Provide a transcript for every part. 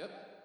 Yep.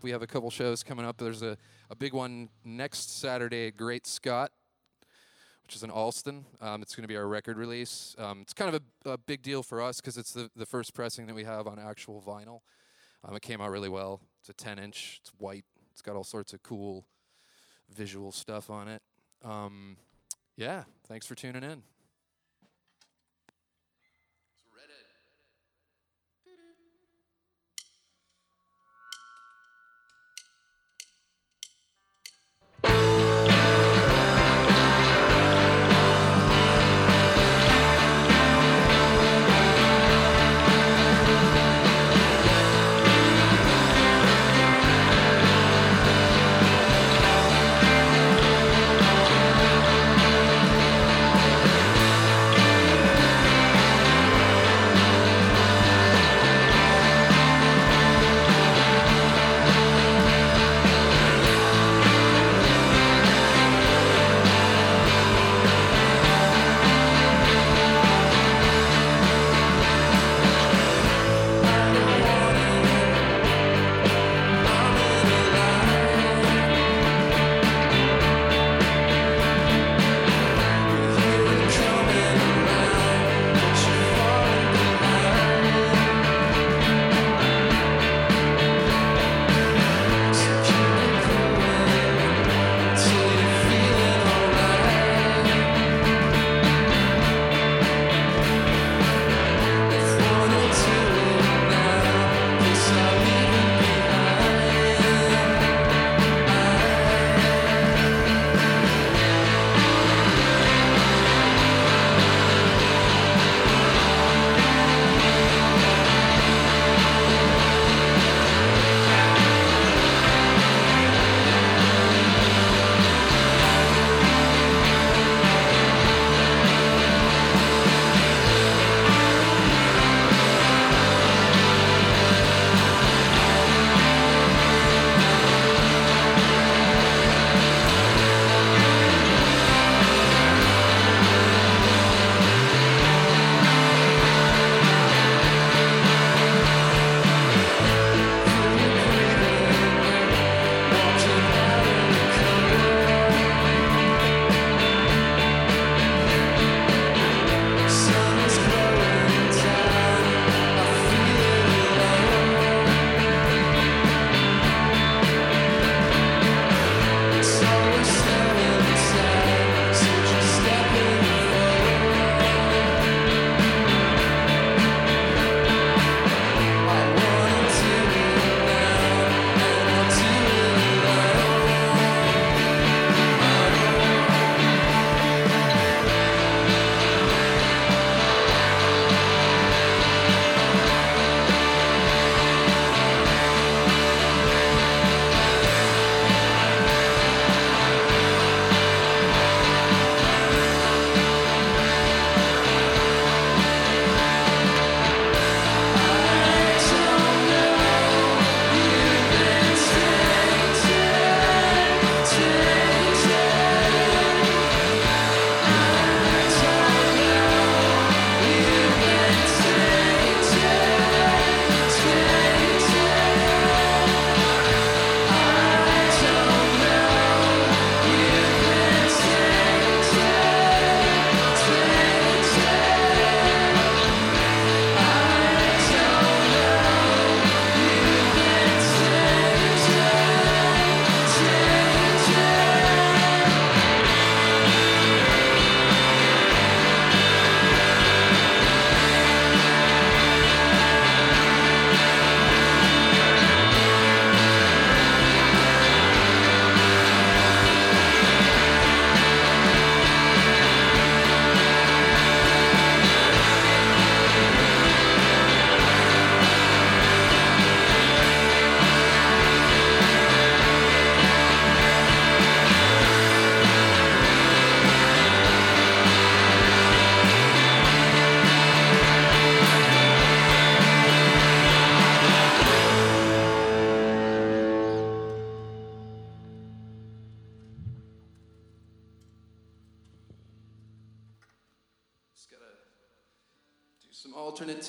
Shop. We have a couple shows coming up. There's a, a big one next Saturday at Great Scott, which is in Allston. Um, it's going to be our record release. Um, it's kind of a, a big deal for us because it's the, the first pressing that we have on actual vinyl. Um, it came out really well. It's a 10 inch, it's white, it's got all sorts of cool visual stuff on it. Um, yeah, thanks for tuning in.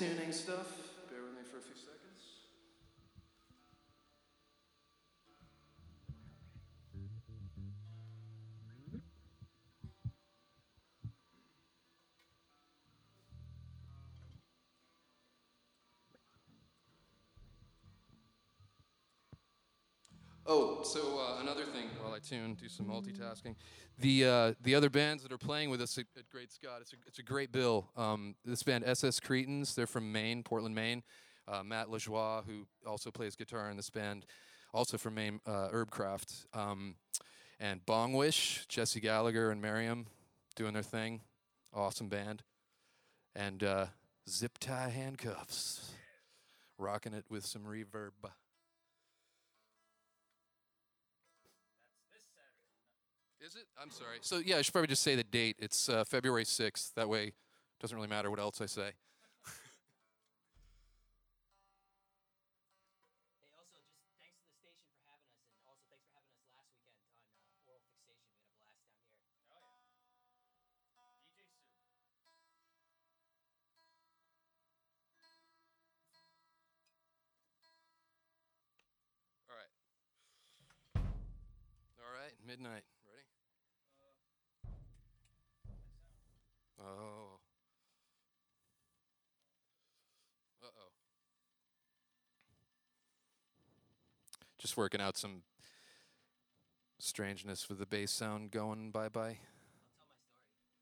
Tuning stuff. Oh, so uh, another thing while I tune, do some multitasking. The uh, the other bands that are playing with us at, at Great Scott, it's a, it's a great bill. Um, this band SS Cretins, they're from Maine, Portland, Maine. Uh, Matt Lajoie, who also plays guitar in this band, also from Maine, uh, Herbcraft. Um, and Bongwish, Jesse Gallagher and Miriam doing their thing. Awesome band. And uh, Zip Tie Handcuffs, rocking it with some reverb. Is it? I'm sorry. So yeah, I should probably just say the date. It's uh, February 6th. That way, it doesn't really matter what else I say. Hey, also, just thanks to the station for having us, and also thanks for having us last weekend on uh, Oral Fixation. We had a blast down here. Oh yeah. DJ Sue. All right. All right. Midnight. Ready? Oh. Uh oh. Just working out some strangeness with the bass sound going bye bye. I'll tell my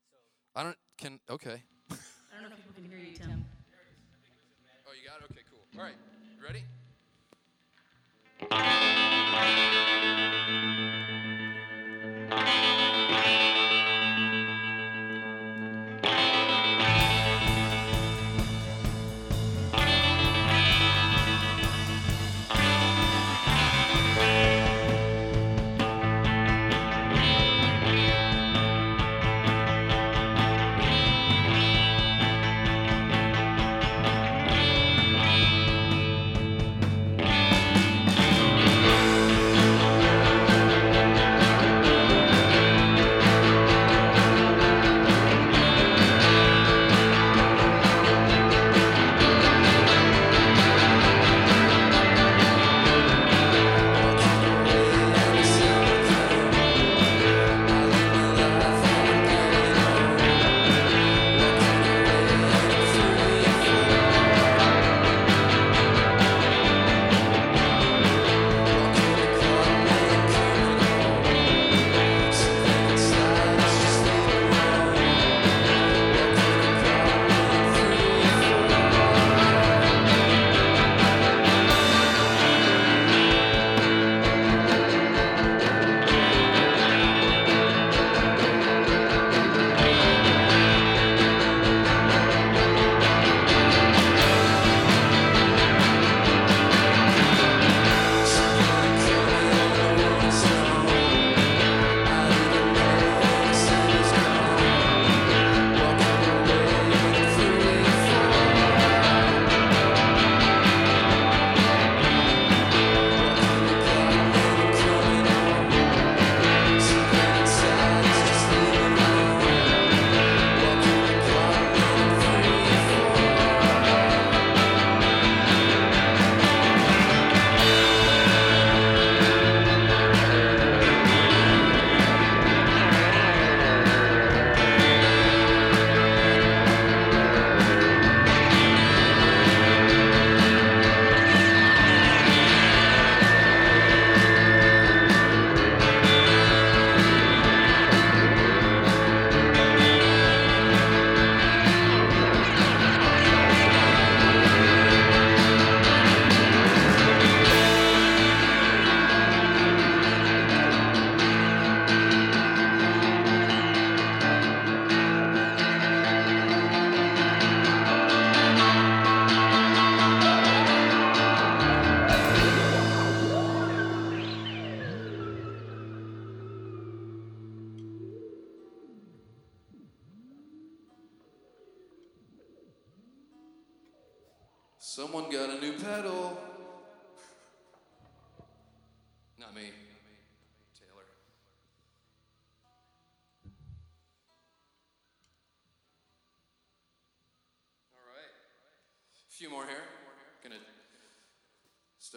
story. So, I don't can okay. I don't know if people can hear you, Tim. Oh, you got it? Okay, cool. All right, you ready?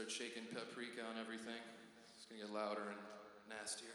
Start shaking paprika on everything. It's gonna get louder and nastier.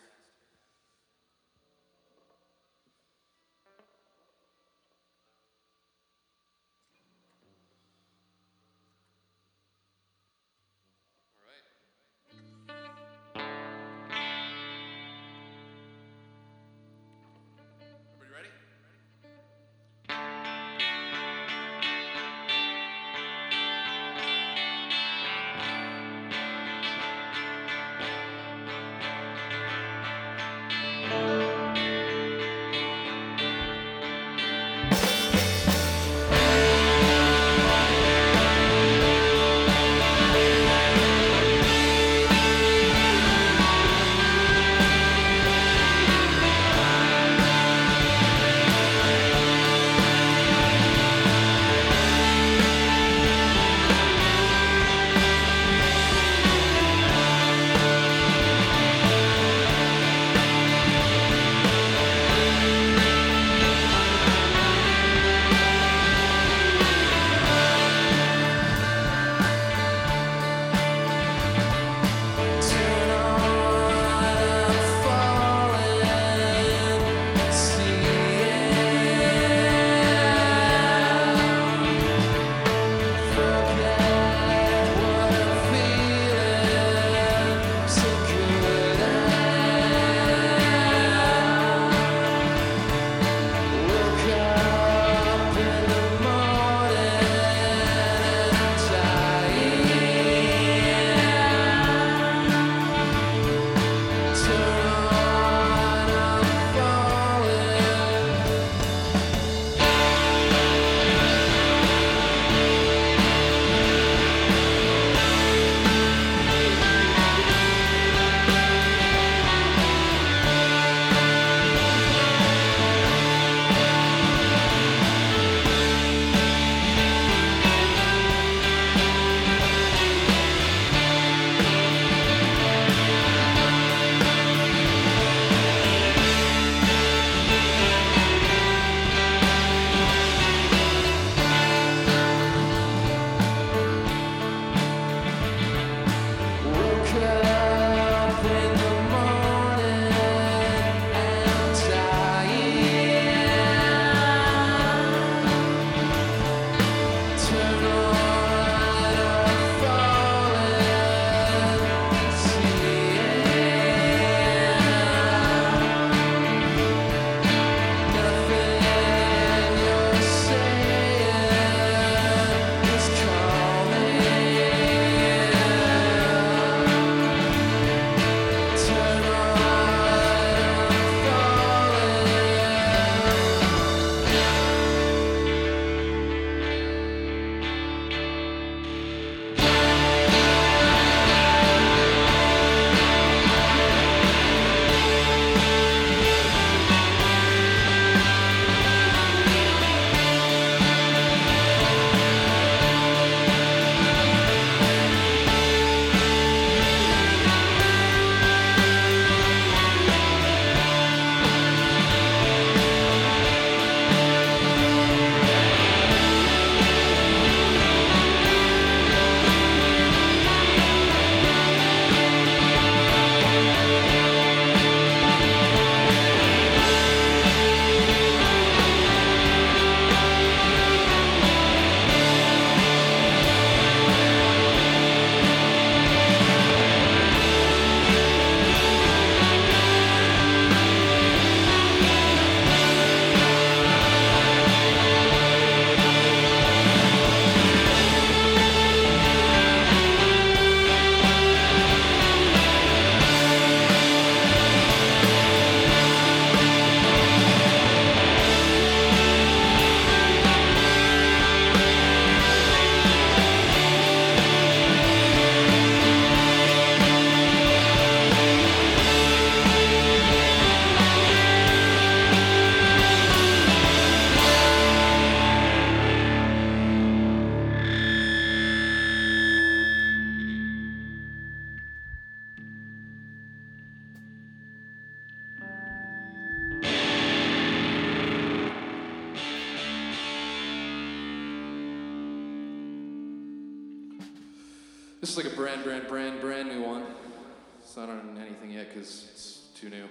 Like a brand, brand, brand, brand new one. It's not on anything yet because it's too new.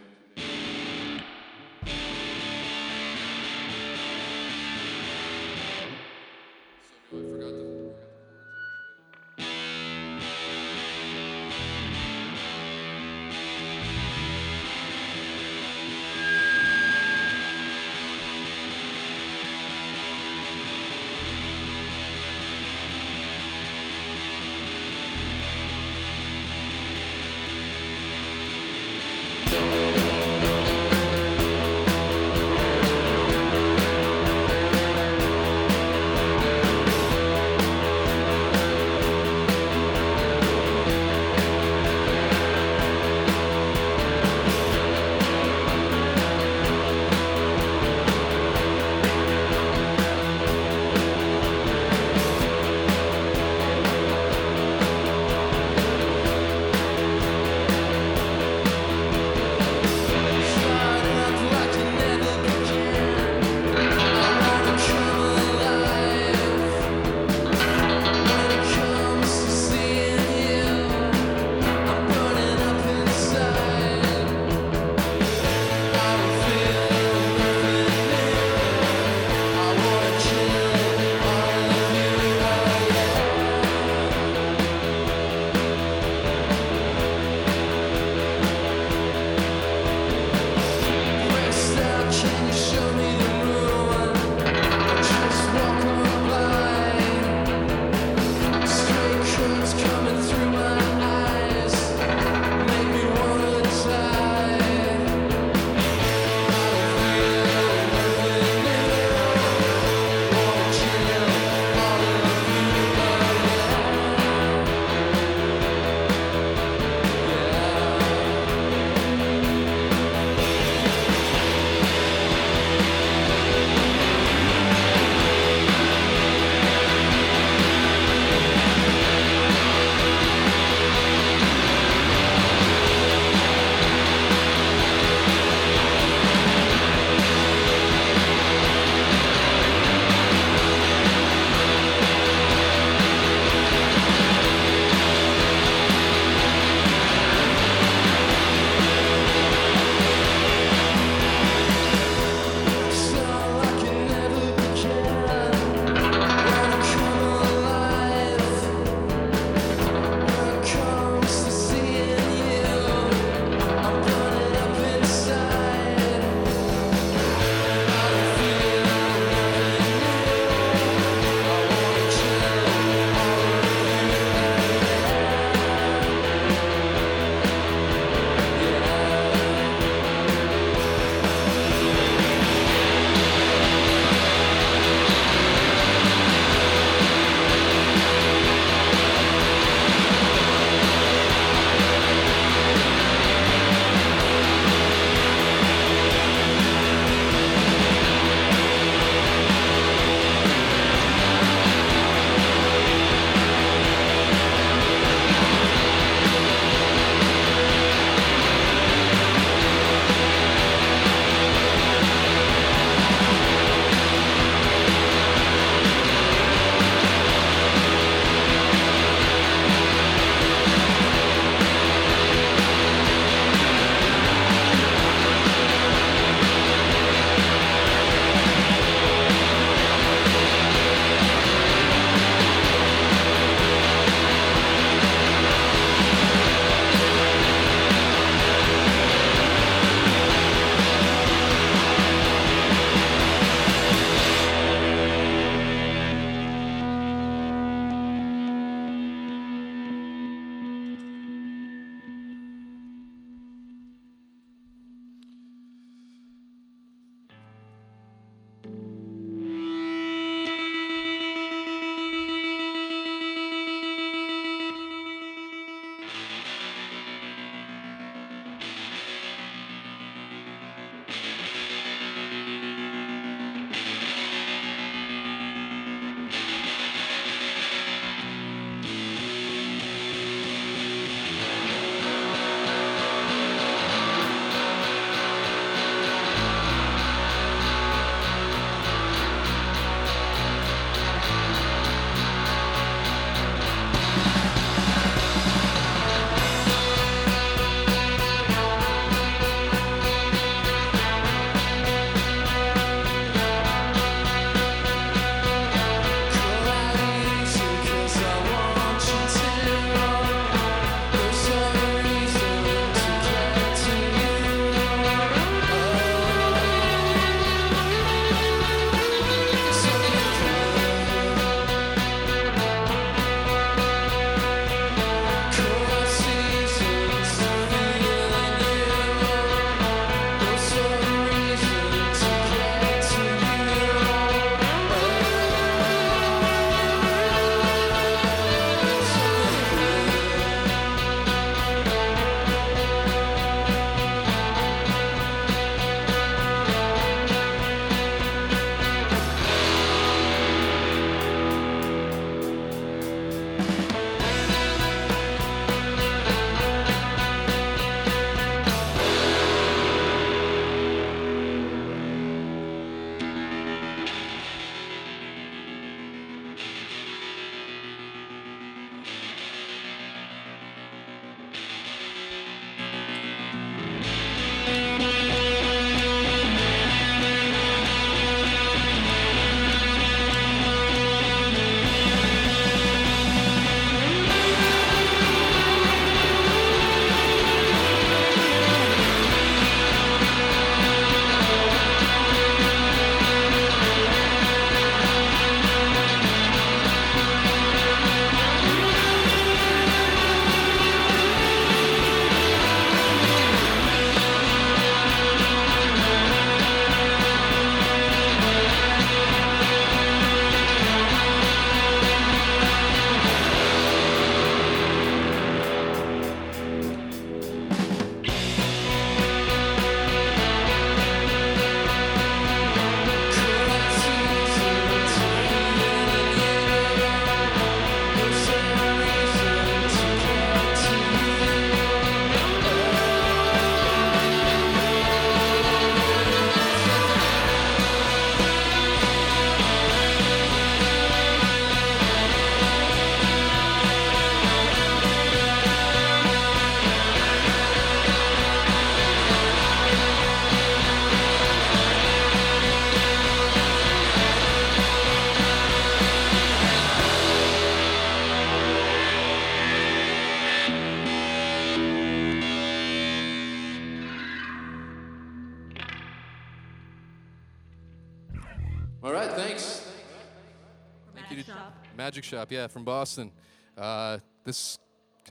Magic Shop, yeah, from Boston. Uh, this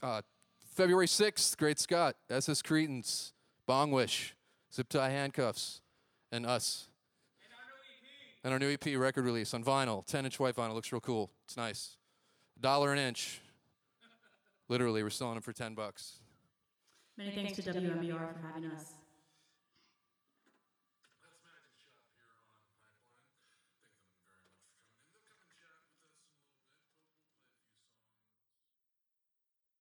uh, February 6th, Great Scott, SS Cretans, Bong Wish, Zip Tie Handcuffs, and us. And our new EP record release on vinyl, 10 inch white vinyl. Looks real cool. It's nice. Dollar an inch. Literally, we're selling them for 10 bucks. Many thanks to WMBR for having us.